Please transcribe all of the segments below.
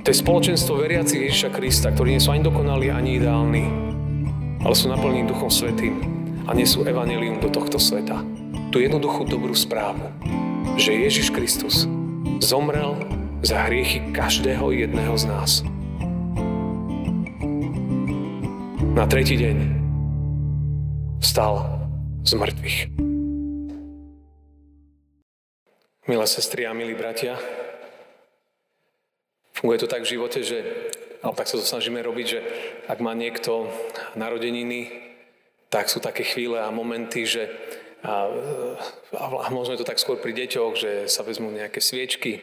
To je spoločenstvo veriacich Ježiša Krista, ktorí nie sú ani dokonalí, ani ideálni, ale sú naplnení Duchom Svetým a nie sú evanelium do tohto sveta. Tu jednoduchú dobrú správu, že Ježiš Kristus zomrel za hriechy každého jedného z nás. Na tretí deň stal z mŕtvych. Milé sestry a milí bratia, Funguje to tak v živote, že, ale tak sa to snažíme robiť, že ak má niekto narodeniny, tak sú také chvíle a momenty, že a, a možno je to tak skôr pri deťoch, že sa vezmú nejaké sviečky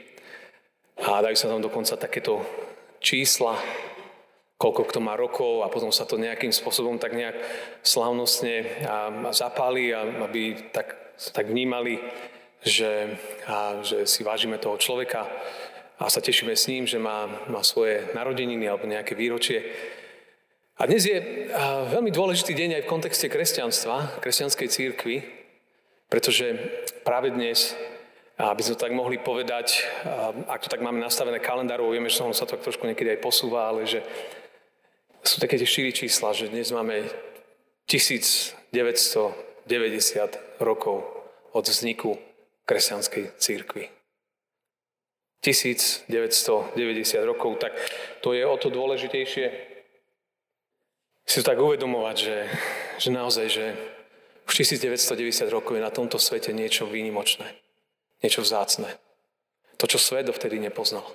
a dajú sa tam dokonca takéto čísla, koľko kto má rokov a potom sa to nejakým spôsobom tak nejak slavnostne a, a zapáli, a, aby tak, tak vnímali, že, a, že si vážime toho človeka a sa tešíme s ním, že má, má svoje narodeniny alebo nejaké výročie. A dnes je veľmi dôležitý deň aj v kontexte kresťanstva, kresťanskej církvy, pretože práve dnes, aby sme to tak mohli povedať, ak to tak máme nastavené kalendárovo, vieme, že sa to trošku niekedy aj posúva, ale že sú také tie šíri čísla, že dnes máme 1990 rokov od vzniku kresťanskej církvy. 1990 rokov, tak to je o to dôležitejšie si to tak uvedomovať, že, že naozaj, že už 1990 rokov je na tomto svete niečo výnimočné, niečo vzácne. To, čo svet dovtedy nepoznal.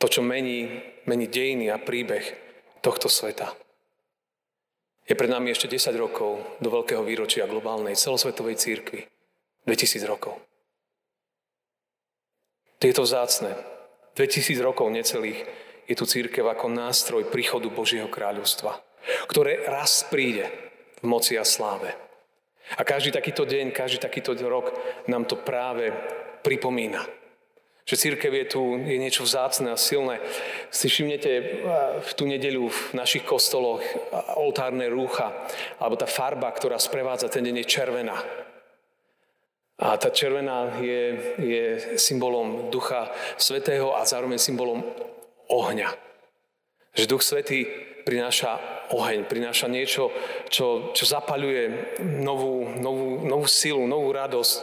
To, čo mení, mení dejiny a príbeh tohto sveta. Je pred nami ešte 10 rokov do veľkého výročia globálnej celosvetovej církvy. 2000 rokov. Tieto vzácne. 2000 rokov necelých je tu církev ako nástroj príchodu Božieho kráľovstva, ktoré raz príde v moci a sláve. A každý takýto deň, každý takýto rok nám to práve pripomína. Že církev je tu je niečo vzácne a silné. Si všimnete v tú nedeľu v našich kostoloch oltárne rúcha, alebo tá farba, ktorá sprevádza ten deň je červená. A tá červená je, je symbolom Ducha Svetého a zároveň symbolom ohňa. Že Duch Svetý prináša oheň, prináša niečo, čo, čo zapaľuje novú, novú, novú silu, novú radosť,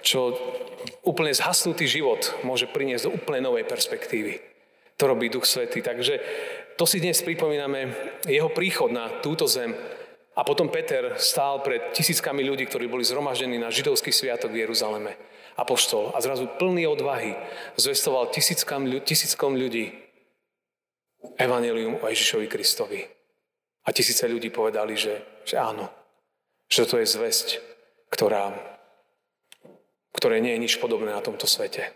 čo úplne zhasnutý život môže priniesť do úplne novej perspektívy. To robí Duch Svetý. Takže to si dnes pripomíname, jeho príchod na túto zem, a potom Peter stál pred tisíckami ľudí, ktorí boli zhromaždení na židovský sviatok v Jeruzaleme. Apoštol. A zrazu plný odvahy zvestoval tisíckam, tisíckom ľudí evanelium o Ježišovi Kristovi. A tisíce ľudí povedali, že, že áno. Že to je zväzť, ktorá, ktoré nie je nič podobné na tomto svete.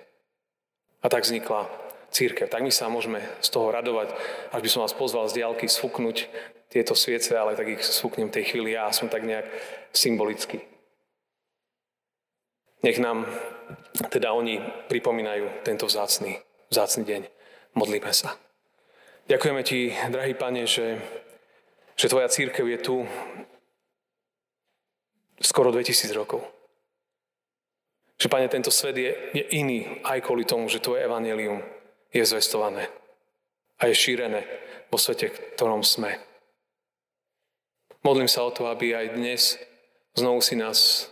A tak vznikla církev. Tak my sa môžeme z toho radovať, až by som vás pozval z diálky sfúknuť tieto sviece, ale tak ich svúknem tej chvíli ja, som tak nejak symbolicky. Nech nám teda oni pripomínajú tento vzácný, vzácný deň. Modlíme sa. Ďakujeme ti, drahý pane, že, že tvoja církev je tu skoro 2000 rokov. Že, pane, tento svet je, je iný aj kvôli tomu, že tvoje evanelium je zvestované a je šírené vo svete, v ktorom sme. Modlím sa o to, aby aj dnes znovu si nás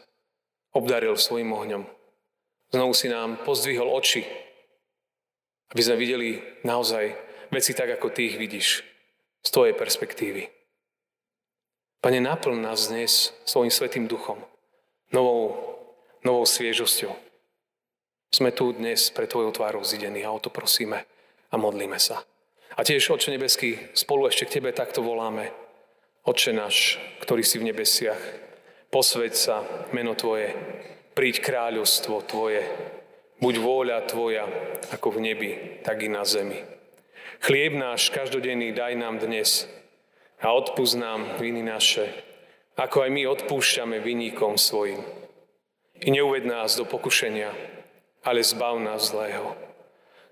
obdaril svojim ohňom. Znovu si nám pozdvihol oči, aby sme videli naozaj veci tak, ako ty ich vidíš, z tvojej perspektívy. Pane, naplň nás dnes svojim svetým duchom, novou, novou sviežosťou. Sme tu dnes pre Tvojou tvárou zidení a o to prosíme a modlíme sa. A tiež, Oče nebeský, spolu ešte k Tebe takto voláme. Oče náš, ktorý si v nebesiach, posveď sa meno Tvoje, príď kráľovstvo Tvoje, buď vôľa Tvoja, ako v nebi, tak i na zemi. Chlieb náš každodenný daj nám dnes a odpúsť nám viny naše, ako aj my odpúšťame vinníkom svojim. I neuved nás do pokušenia, ale zbav nás zlého.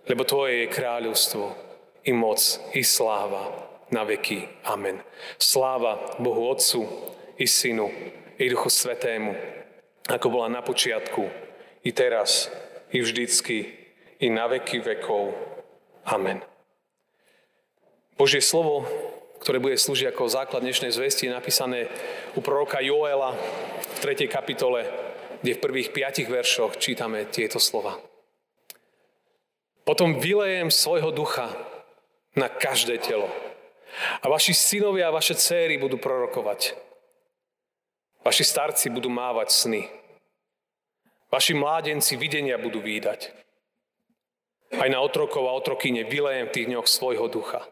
Lebo Tvoje je kráľovstvo, i moc, i sláva, na veky. Amen. Sláva Bohu Otcu i Synu i Duchu Svetému, ako bola na počiatku, i teraz, i vždycky, i na veky vekov. Amen. Božie slovo, ktoré bude slúžiť ako základ dnešnej zvesti, je napísané u proroka Joela v 3. kapitole, kde v prvých piatich veršoch čítame tieto slova. Potom vylejem svojho ducha na každé telo. A vaši synovia a vaše céry budú prorokovať. Vaši starci budú mávať sny. Vaši mládenci videnia budú výdať. Aj na otrokov a otrokyne vylejem v tých dňoch svojho ducha.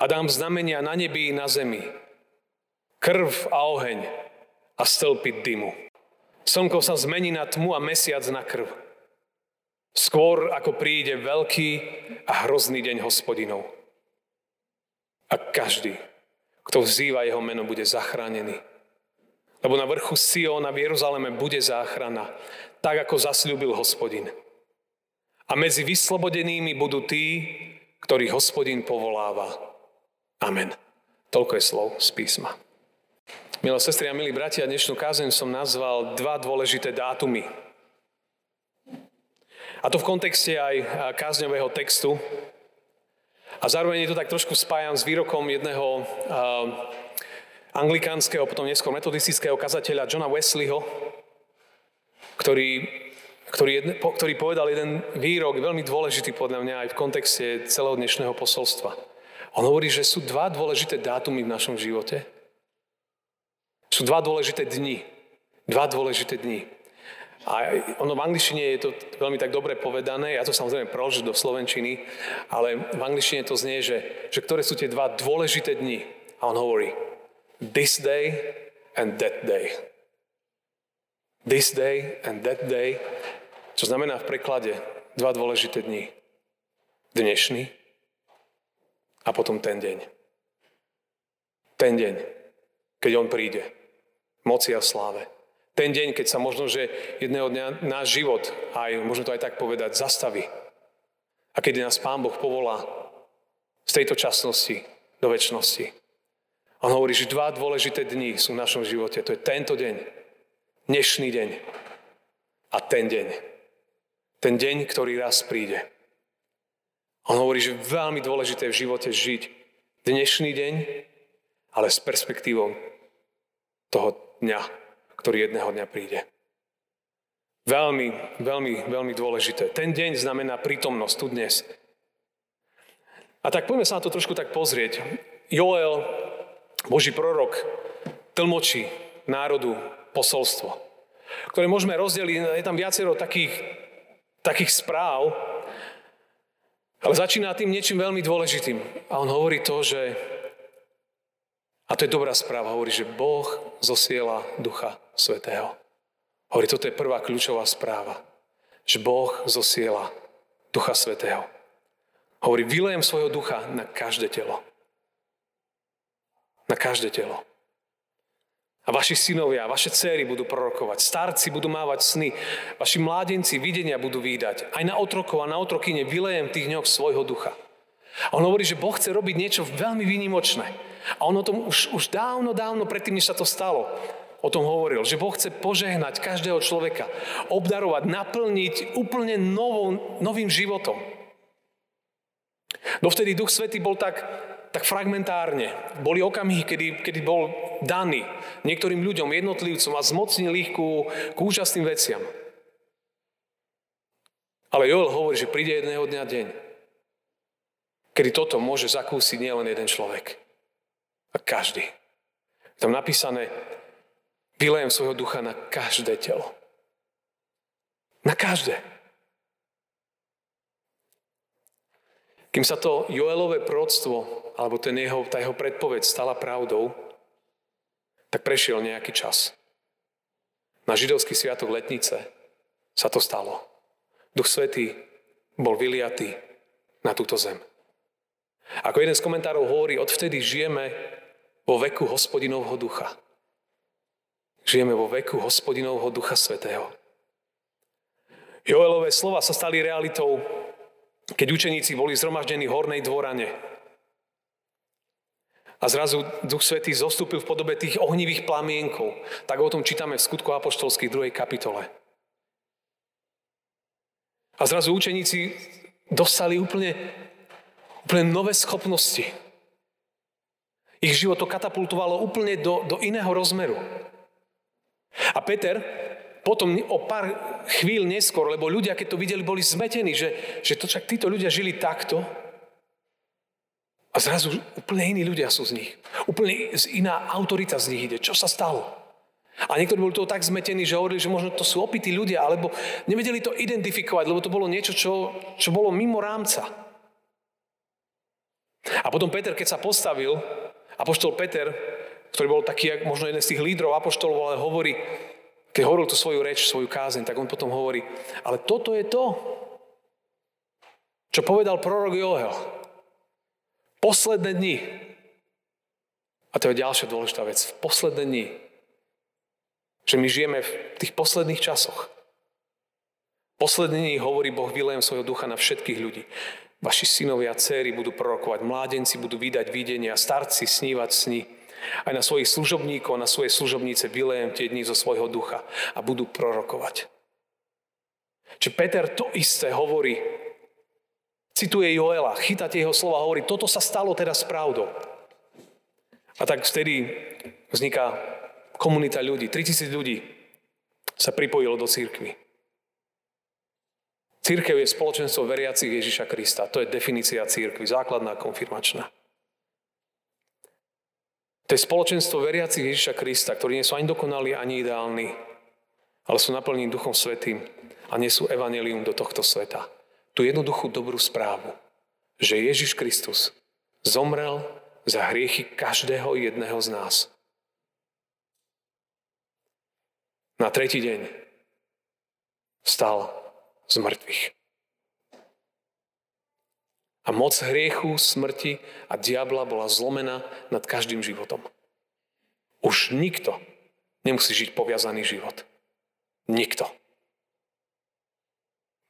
A dám znamenia na nebi i na zemi. Krv a oheň a stĺpy dymu. Slnko sa zmení na tmu a mesiac na krv. Skôr ako príde veľký a hrozný deň hospodinov. A každý, kto vzýva jeho meno, bude zachránený. Lebo na vrchu Siona v Jeruzaleme bude záchrana, tak ako zasľúbil hospodin. A medzi vyslobodenými budú tí, ktorých hospodin povoláva. Amen. Toľko je slov z písma. Milé sestry a milí bratia, dnešnú kázeň som nazval dva dôležité dátumy. A to v kontexte aj kázňového textu. A zároveň to tak trošku spájam s výrokom jedného anglikánskeho, potom neskôr metodistického kazateľa Johna Wesleyho, ktorý, ktorý, ktorý povedal jeden výrok, veľmi dôležitý podľa mňa aj v kontexte celého dnešného posolstva. On hovorí, že sú dva dôležité dátumy v našom živote. Sú dva dôležité dni. Dva dôležité dni. A ono v angličtine je to veľmi tak dobre povedané, ja to samozrejme preložím do slovenčiny, ale v angličtine to znie, že, že ktoré sú tie dva dôležité dni. A on hovorí, this day and that day. This day and that day, čo znamená v preklade dva dôležité dni. Dnešný a potom ten deň. Ten deň, keď on príde. Moci a sláve. Ten deň, keď sa možno, že jedného dňa náš život, aj môžeme to aj tak povedať, zastaví. A keď nás Pán Boh povolá z tejto časnosti do väčšnosti. On hovorí, že dva dôležité dni sú v našom živote. To je tento deň, dnešný deň a ten deň. Ten deň, ktorý raz príde. On hovorí, že veľmi dôležité v živote žiť dnešný deň, ale s perspektívou toho dňa, ktorý jedného dňa príde. Veľmi, veľmi, veľmi dôležité. Ten deň znamená prítomnosť tu dnes. A tak poďme sa na to trošku tak pozrieť. Joel, Boží prorok, tlmočí národu posolstvo, ktoré môžeme rozdeliť. Je tam viacero takých, takých správ, ale začína tým niečím veľmi dôležitým. A on hovorí to, že, a to je dobrá správa, hovorí, že Boh zosiela Ducha Svetého. Hovorí, toto je prvá kľúčová správa. Že Boh zosiela Ducha Svetého. Hovorí, vylejem svojho ducha na každé telo. Na každé telo. A vaši synovia, vaše céry budú prorokovať, starci budú mávať sny, vaši mládenci videnia budú výdať. Aj na otrokov a na otrokyne vylejem tých dňoch svojho ducha. A on hovorí, že Boh chce robiť niečo veľmi výnimočné. A on o tom už, už dávno, dávno predtým, než sa to stalo, o tom hovoril, že Boh chce požehnať každého človeka, obdarovať, naplniť úplne novou, novým životom. Dovtedy Duch Svetý bol tak tak fragmentárne. Boli okamihy, kedy, kedy bol daný niektorým ľuďom, jednotlivcom a zmocnil ich ku, ku úžasným veciam. Ale Joel hovorí, že príde jedného dňa deň, kedy toto môže zakúsiť nielen jeden človek, a každý. Je tam napísané, vylejem svojho ducha na každé telo. Na každé. Kým sa to Joelové próctvo, alebo ten jeho, tá jeho predpoveď stala pravdou, tak prešiel nejaký čas. Na židovský sviatok letnice sa to stalo. Duch Svetý bol vyliatý na túto zem. Ako jeden z komentárov hovorí, odvtedy žijeme vo veku hospodinovho ducha. Žijeme vo veku hospodinovho ducha svetého. Joelové slova sa stali realitou keď učeníci boli zhromaždení v hornej dvorane. A zrazu Duch Svetý zostúpil v podobe tých ohnivých plamienkov. Tak o tom čítame v skutku apoštolských 2. kapitole. A zrazu učeníci dostali úplne Úplne nové schopnosti. Ich život to katapultovalo úplne do, do iného rozmeru. A Peter potom o pár chvíľ neskôr, lebo ľudia, keď to videli, boli zmetení, že, že to však títo ľudia žili takto a zrazu úplne iní ľudia sú z nich. Úplne iná autorita z nich ide. Čo sa stalo? A niektorí boli toho tak zmetení, že hovorili, že možno to sú opití ľudia, alebo nevedeli to identifikovať, lebo to bolo niečo, čo, čo bolo mimo rámca. A potom Peter, keď sa postavil, apoštol Peter, ktorý bol taký, možno jeden z tých lídrov apoštolov, ale hovorí, keď hovoril tú svoju reč, svoju kázeň, tak on potom hovorí, ale toto je to, čo povedal prorok Joel. Posledné dni. A to je ďalšia dôležitá vec. V posledné dni. Že my žijeme v tých posledných časoch. Posledné dni hovorí Boh vylejem svojho ducha na všetkých ľudí. Vaši synovia a céry budú prorokovať, mládenci budú vydať videnia, starci snívať sny. Aj na svojich služobníkov, na svoje služobnice vylejem tie dni zo svojho ducha a budú prorokovať. Čiže Peter to isté hovorí, cituje Joela, chytáte jeho slova, hovorí, toto sa stalo teraz pravdou. A tak vtedy vzniká komunita ľudí, 3000 ľudí sa pripojilo do církvy. Církev je spoločenstvo veriacich Ježiša Krista. To je definícia církvy, základná konfirmačná. To je spoločenstvo veriacich Ježiša Krista, ktorí nie sú ani dokonalí, ani ideálni, ale sú naplnení Duchom Svetým a nesú evanelium do tohto sveta. Tu jednoduchú dobrú správu, že Ježiš Kristus zomrel za hriechy každého jedného z nás. Na tretí deň stal z mŕtvych. A moc hriechu, smrti a diabla bola zlomená nad každým životom. Už nikto nemusí žiť poviazaný život. Nikto.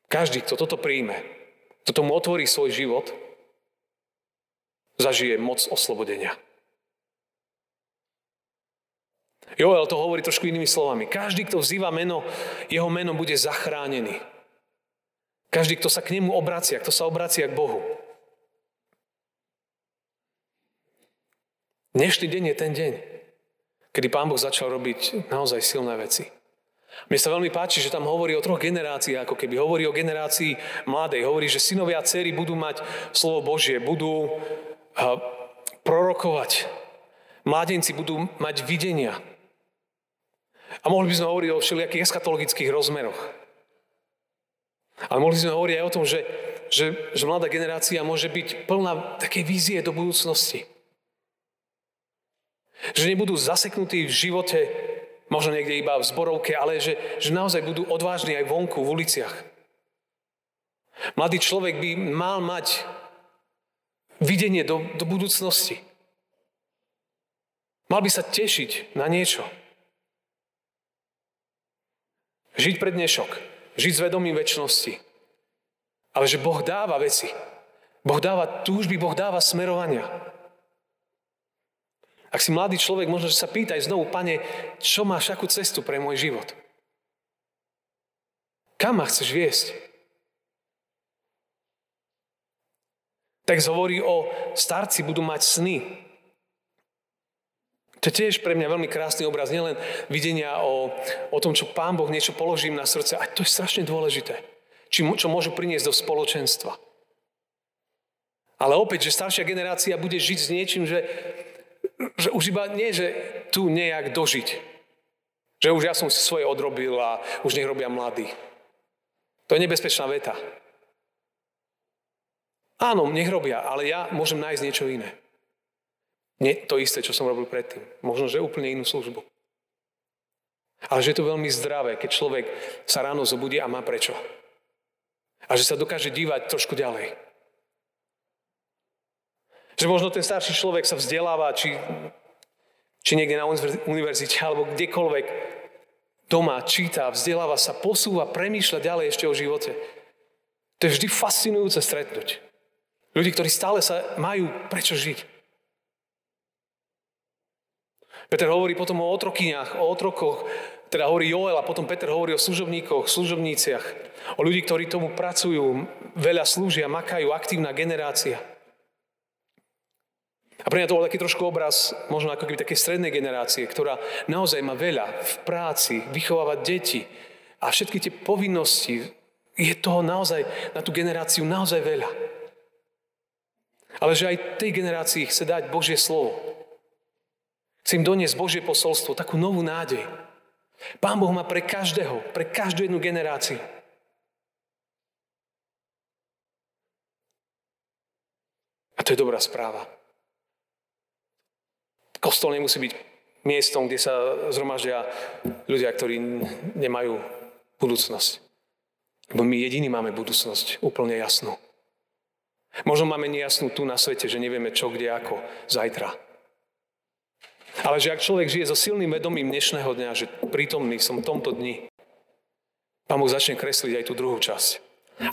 Každý, kto toto príjme, kto tomu otvorí svoj život, zažije moc oslobodenia. Joel to hovorí trošku inými slovami. Každý, kto vzýva meno, jeho meno bude zachránený. Každý, kto sa k nemu obracia, kto sa obracia k Bohu. Dnešný deň je ten deň, kedy Pán Boh začal robiť naozaj silné veci. Mne sa veľmi páči, že tam hovorí o troch generáciách, ako keby hovorí o generácii mladej. Hovorí, že synovia a dcery budú mať slovo Božie, budú prorokovať. Mládenci budú mať videnia. A mohli by sme hovoriť o všelijakých eschatologických rozmeroch. Ale mohli sme hovoriť aj o tom, že, že, že mladá generácia môže byť plná také vízie do budúcnosti. Že nebudú zaseknutí v živote, možno niekde iba v zborovke, ale že, že naozaj budú odvážni aj vonku, v uliciach. Mladý človek by mal mať videnie do, do budúcnosti. Mal by sa tešiť na niečo. Žiť pre dnešok. Žiť s vedomím väčšnosti. Ale že Boh dáva veci. Boh dáva túžby, Boh dáva smerovania. Ak si mladý človek, možno, že sa pýtaj znovu, pane, čo máš, akú cestu pre môj život? Kam ma chceš viesť? Tak hovorí o starci budú mať sny. To je tiež pre mňa veľmi krásny obraz, nielen videnia o, o tom, čo Pán Boh niečo položím na srdce, a to je strašne dôležité. Či, čo môžu priniesť do spoločenstva. Ale opäť, že staršia generácia bude žiť s niečím, že že už iba nie, že tu nejak dožiť. Že už ja som si svoje odrobil a už nech robia mladí. To je nebezpečná veta. Áno, nech robia, ale ja môžem nájsť niečo iné. Nie to isté, čo som robil predtým. Možno, že úplne inú službu. Ale že je to veľmi zdravé, keď človek sa ráno zobudí a má prečo. A že sa dokáže dívať trošku ďalej. Že možno ten starší človek sa vzdeláva, či, či niekde na univerzite, alebo kdekoľvek doma číta, vzdeláva sa, posúva, premýšľa ďalej ešte o živote. To je vždy fascinujúce stretnúť. Ľudí, ktorí stále sa majú prečo žiť. Peter hovorí potom o otrokyniach, o otrokoch, teda hovorí Joel a potom Peter hovorí o služobníkoch, služobníciach, o ľudí, ktorí tomu pracujú, veľa slúžia, makajú, aktívna generácia. A pre mňa to bol taký trošku obraz, možno ako keby také strednej generácie, ktorá naozaj má veľa v práci, vychovávať deti a všetky tie povinnosti. Je toho naozaj na tú generáciu naozaj veľa. Ale že aj tej generácii chce dať Božie slovo. Chce im doniesť Božie posolstvo, takú novú nádej. Pán Boh má pre každého, pre každú jednu generáciu. A to je dobrá správa. Kostol nemusí byť miestom, kde sa zhromaždia ľudia, ktorí nemajú budúcnosť. Lebo my jediní máme budúcnosť úplne jasnú. Možno máme nejasnú tu na svete, že nevieme čo, kde, ako, zajtra. Ale že ak človek žije so silným vedomím dnešného dňa, že prítomný som v tomto dni, Pán Boh začne kresliť aj tú druhú časť.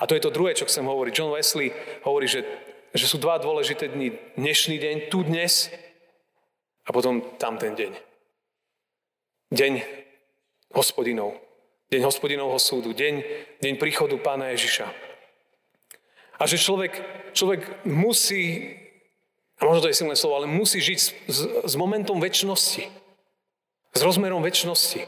A to je to druhé, čo chcem hovoriť. John Wesley hovorí, že, že sú dva dôležité dni. Dnešný deň, tu dnes a potom tam ten deň. Deň hospodinov. Deň hospodinovho súdu. Deň, deň príchodu pána Ježiša. A že človek, človek musí, a možno to je silné slovo, ale musí žiť s, s, s momentom väčšnosti. S rozmerom väčšnosti.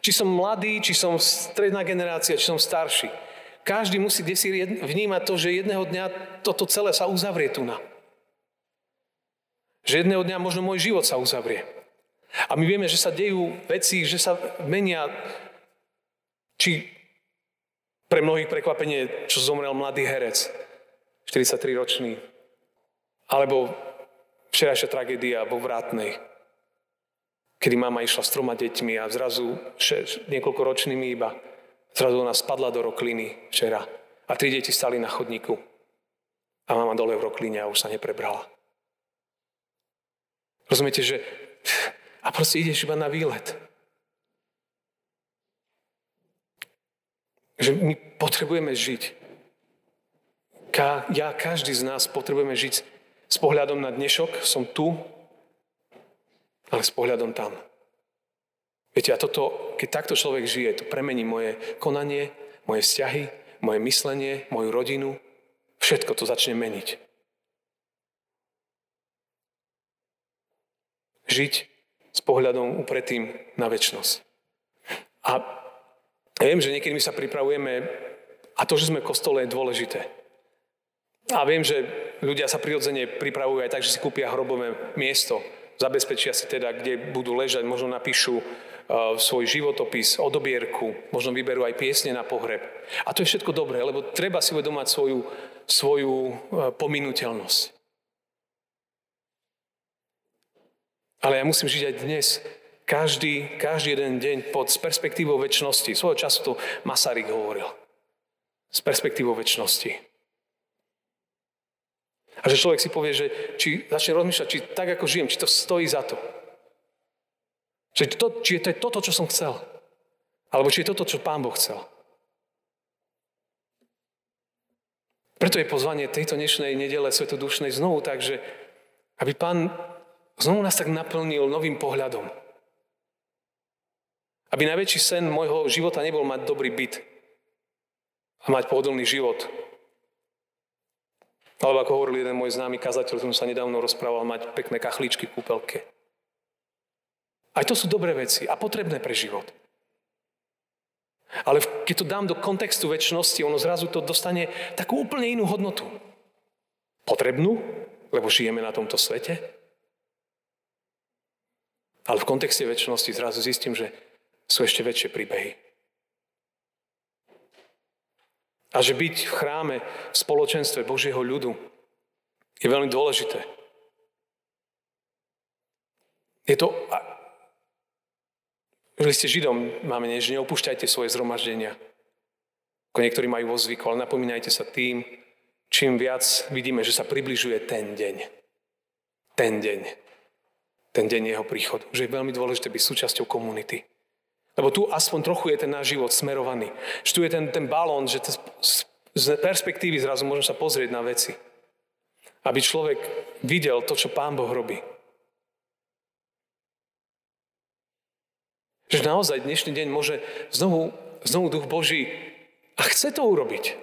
Či som mladý, či som stredná generácia, či som starší. Každý musí si vnímať to, že jedného dňa toto celé sa uzavrie tu na. Že jedného dňa možno môj život sa uzavrie. A my vieme, že sa dejú veci, že sa menia. Či pre mnohých prekvapenie, čo zomrel mladý herec, 43-ročný, alebo včerajšia tragédia vo Vrátnej, kedy mama išla s troma deťmi a zrazu niekoľko ročnými iba, zrazu ona spadla do rokliny včera a tri deti stali na chodníku a mama dole v rokline a už sa neprebrala. Rozumiete, že a proste ideš iba na výlet. Že my potrebujeme žiť. Ka, ja, každý z nás potrebujeme žiť s pohľadom na dnešok, som tu, ale s pohľadom tam. Viete, a toto, keď takto človek žije, to premení moje konanie, moje vzťahy, moje myslenie, moju rodinu, všetko to začne meniť. žiť s pohľadom upretým na väčšnosť. A viem, že niekedy my sa pripravujeme a to, že sme v kostole, je dôležité. A viem, že ľudia sa prirodzene pripravujú aj tak, že si kúpia hrobové miesto, zabezpečia si teda, kde budú ležať, možno napíšu uh, svoj životopis, odobierku, možno vyberú aj piesne na pohreb. A to je všetko dobré, lebo treba si uvedomať svoju, svoju uh, pominuteľnosť. Ale ja musím žiť aj dnes. Každý, každý jeden deň pod s perspektívou väčšnosti. Svojho času to Masaryk hovoril. S perspektívou väčšnosti. A že človek si povie, že či začne rozmýšľať, či tak ako žijem, či to stojí za to. Či, to, či je to toto, čo som chcel. Alebo či je toto, čo Pán Boh chcel. Preto je pozvanie tejto dnešnej nedele svetodušnej znovu tak, že aby Pán Znovu nás tak naplnil novým pohľadom. Aby najväčší sen môjho života nebol mať dobrý byt a mať pohodlný život. Alebo ako hovoril jeden môj známy kazateľ, som sa nedávno rozprával, mať pekné kachličky v kúpelke. Aj to sú dobré veci a potrebné pre život. Ale keď to dám do kontextu väčšnosti, ono zrazu to dostane takú úplne inú hodnotu. Potrebnú, lebo žijeme na tomto svete, ale v kontexte väčšnosti zrazu zistím, že sú ešte väčšie príbehy. A že byť v chráme, v spoločenstve Božieho ľudu je veľmi dôležité. Je to... Že ste Židom, máme nie, že neopúšťajte svoje zhromaždenia. Ako niektorí majú vo zvyku, ale napomínajte sa tým, čím viac vidíme, že sa približuje ten deň. Ten deň ten deň jeho príchodu. Že je veľmi dôležité byť súčasťou komunity. Lebo tu aspoň trochu je ten náš život smerovaný. Že tu je ten, ten balón, že to, z perspektívy zrazu môžem sa pozrieť na veci. Aby človek videl to, čo Pán Boh robí. Že naozaj dnešný deň môže znovu, znovu Duch Boží a chce to urobiť.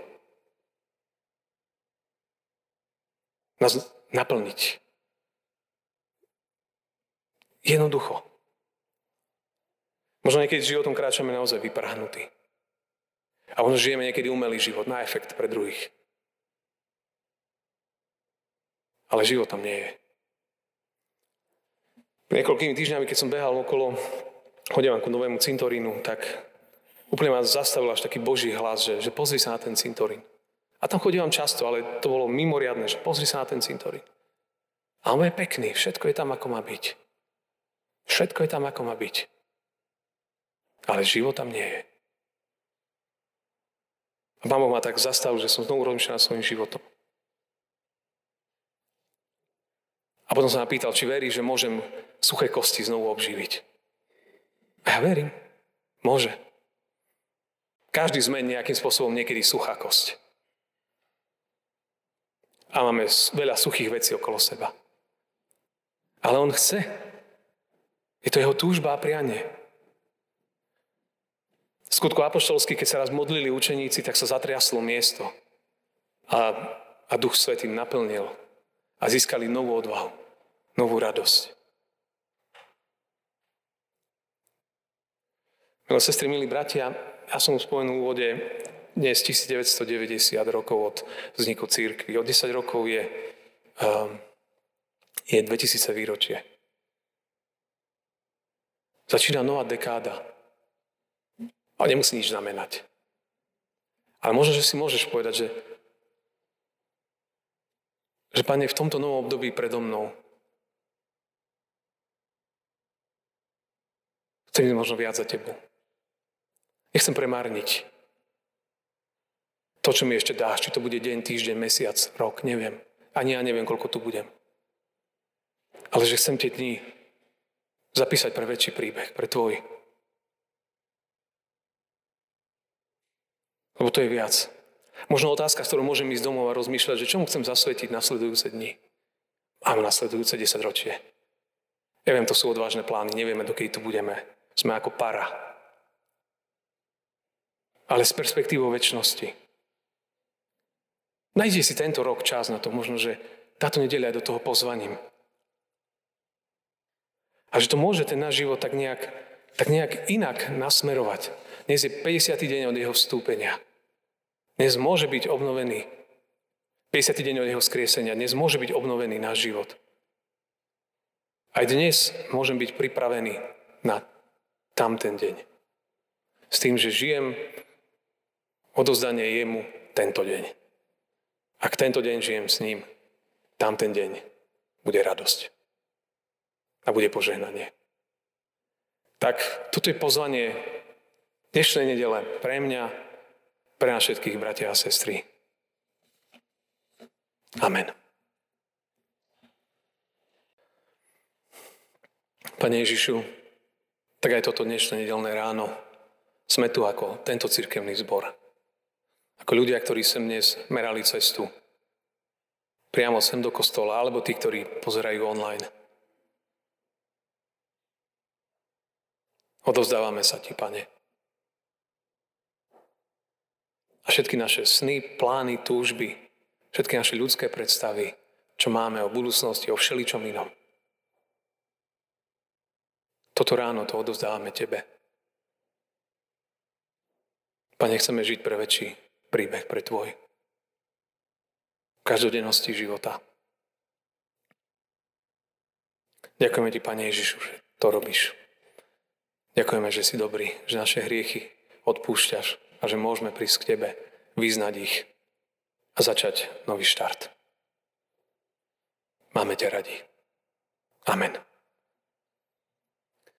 Nás naplniť. Jednoducho. Možno niekedy životom kráčame naozaj vyprahnutí. A možno žijeme niekedy umelý život na efekt pre druhých. Ale život tam nie je. Niekoľkými týždňami, keď som behal okolo chodím ku novému cintorínu, tak úplne ma zastavil až taký boží hlas, že, že pozri sa na ten cintorín. A tam chodím často, ale to bolo mimoriadne, že pozri sa na ten cintorín. A on je pekný, všetko je tam, ako má byť. Všetko je tam, ako má byť. Ale život tam nie je. A Boh ma tak zastavil, že som znovu rozmýšľal nad svojim životom. A potom sa ma pýtal, či verí, že môžem suché kosti znovu obživiť. A ja verím. Môže. Každý sme nejakým spôsobom niekedy suchá kosť. A máme veľa suchých vecí okolo seba. Ale on chce. Je to jeho túžba a prianie. V skutku apoštolský, keď sa raz modlili učeníci, tak sa zatriaslo miesto. A, a Duch Svetý naplnil a získali novú odvahu, novú radosť. Milé sestry, milí bratia, ja som spomenul v úvode dnes 1990 rokov od vzniku církvy. O 10 rokov je, um, je 2000 výročie. Začína nová dekáda. A nemusí nič znamenať. Ale možno, že si môžeš povedať, že že Pane, v tomto novom období predo mnou chcem ísť možno viac za Tebou. Nechcem premárniť to, čo mi ešte dáš, či to bude deň, týždeň, mesiac, rok, neviem. Ani ja neviem, koľko tu budem. Ale že chcem tie dni zapísať pre väčší príbeh, pre tvoj. Lebo to je viac. Možno otázka, s ktorou môžem ísť domov a rozmýšľať, že čomu chcem zasvetiť nasledujúce dni a nasledujúce 10 ročie. Ja viem, to sú odvážne plány, nevieme, dokedy tu budeme. Sme ako para. Ale s perspektívou väčšnosti. Najdi si tento rok čas na to, možno, že táto nedeľa je do toho pozvaním. A že to môže ten náš život tak nejak, tak nejak inak nasmerovať. Dnes je 50. deň od jeho vstúpenia. Dnes môže byť obnovený 50. deň od jeho skriesenia. Dnes môže byť obnovený náš život. Aj dnes môžem byť pripravený na tamten deň. S tým, že žijem odozdanie jemu tento deň. Ak tento deň žijem s ním, tamten deň bude radosť. A bude požehnanie. Tak toto je pozvanie dnešnej nedele pre mňa, pre nás všetkých bratia a sestry. Amen. Pane Ježišu, tak aj toto dnešné nedelné ráno sme tu ako tento cirkevný zbor. Ako ľudia, ktorí sem dnes merali cestu priamo sem do kostola, alebo tí, ktorí pozerajú online. Odovzdávame sa Ti, Pane. A všetky naše sny, plány, túžby, všetky naše ľudské predstavy, čo máme o budúcnosti, o všeličom inom. Toto ráno to odovzdávame Tebe. Pane, chceme žiť pre väčší príbeh, pre Tvoj. V každodennosti života. Ďakujeme Ti, Pane Ježišu, že to robíš. Ďakujeme, že si dobrý, že naše hriechy odpúšťaš, a že môžeme prísť k Tebe, vyznať ich a začať nový štart. Máme ťa radi. Amen.